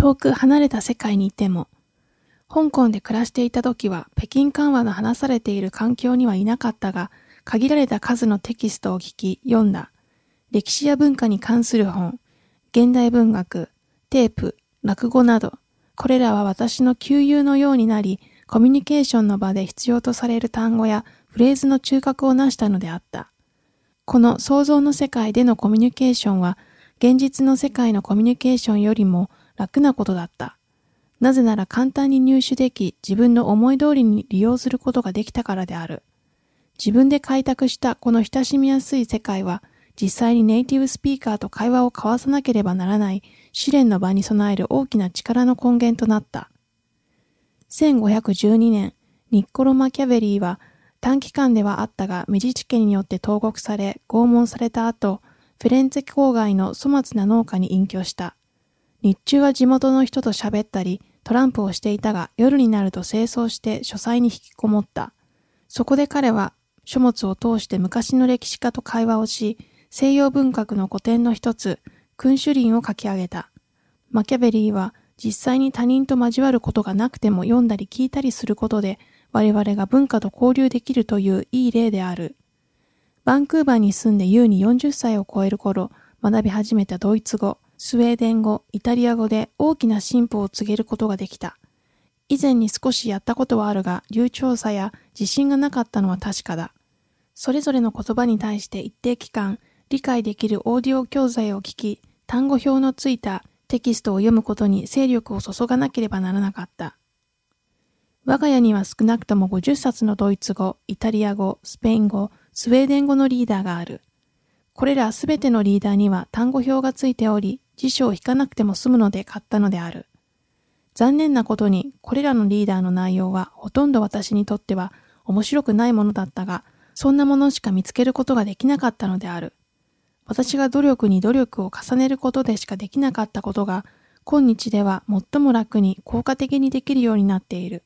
遠く離れた世界にいても、香港で暮らしていた時は北京緩和の話されている環境にはいなかったが、限られた数のテキストを聞き、読んだ。歴史や文化に関する本、現代文学、テープ、落語など、これらは私の旧友のようになり、コミュニケーションの場で必要とされる単語やフレーズの中核を成したのであった。この想像の世界でのコミュニケーションは、現実の世界のコミュニケーションよりも楽なことだった。なぜなら簡単に入手でき、自分の思い通りに利用することができたからである。自分で開拓したこの親しみやすい世界は、実際にネイティブスピーカーと会話を交わさなければならない試練の場に備える大きな力の根源となった。1512年、ニッコロ・マキャベリーは短期間ではあったがメジチ家によって投獄され拷問された後、フェレンツェ郊外の粗末な農家に隠居した。日中は地元の人と喋ったり、トランプをしていたが、夜になると清掃して書斎に引きこもった。そこで彼は書物を通して昔の歴史家と会話をし、西洋文学の古典の一つ、君主林を書き上げた。マキャベリーは実際に他人と交わることがなくても読んだり聞いたりすることで我々が文化と交流できるといういい例である。バンクーバーに住んで優に40歳を超える頃、学び始めたドイツ語、スウェーデン語、イタリア語で大きな進歩を告げることができた。以前に少しやったことはあるが、流暢さや自信がなかったのは確かだ。それぞれの言葉に対して一定期間、理解できるオーディオ教材を聞き、単語表のついたテキストを読むことに精力を注がなければならなかった。我が家には少なくとも50冊のドイツ語、イタリア語、スペイン語、スウェーデン語のリーダーがある。これらすべてのリーダーには単語表がついており、辞書を引かなくても済むので買ったのである。残念なことに、これらのリーダーの内容はほとんど私にとっては面白くないものだったが、そんなものしか見つけることができなかったのである。私が努力に努力を重ねることでしかできなかったことが、今日では最も楽に効果的にできるようになっている。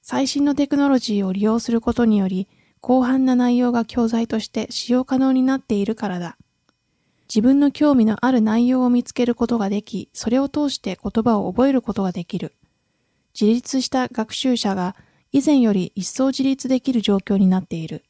最新のテクノロジーを利用することにより、広範な内容が教材として使用可能になっているからだ。自分の興味のある内容を見つけることができ、それを通して言葉を覚えることができる。自立した学習者が以前より一層自立できる状況になっている。